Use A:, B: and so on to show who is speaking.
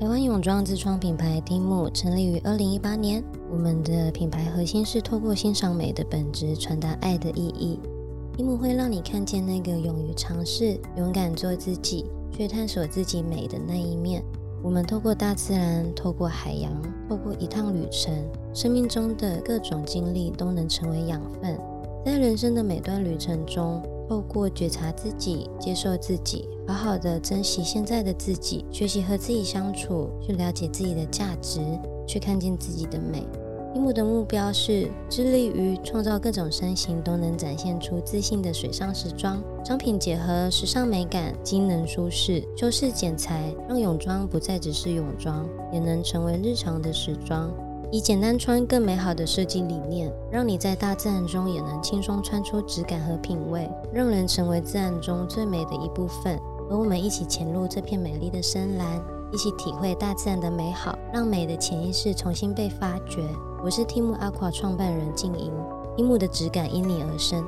A: 台湾泳装自创品牌蒂木成立于二零一八年。我们的品牌核心是透过欣赏美的本质，传达爱的意义。蒂木会让你看见那个勇于尝试、勇敢做自己，去探索自己美的那一面。我们透过大自然，透过海洋，透过一趟旅程，生命中的各种经历都能成为养分。在人生的每段旅程中，透过觉察自己、接受自己，好好的珍惜现在的自己，学习和自己相处，去了解自己的价值，去看见自己的美。一木的目标是致力于创造各种身形都能展现出自信的水上时装商品，结合时尚美感、机能舒适、修饰剪裁，让泳装不再只是泳装，也能成为日常的时装。以简单穿更美好的设计理念，让你在大自然中也能轻松穿出质感和品味，让人成为自然中最美的一部分。和我们一起潜入这片美丽的深蓝，一起体会大自然的美好，让美的潜意识重新被发掘。我是 Tim Aqua 创办人静莹，樱木的质感因你而生。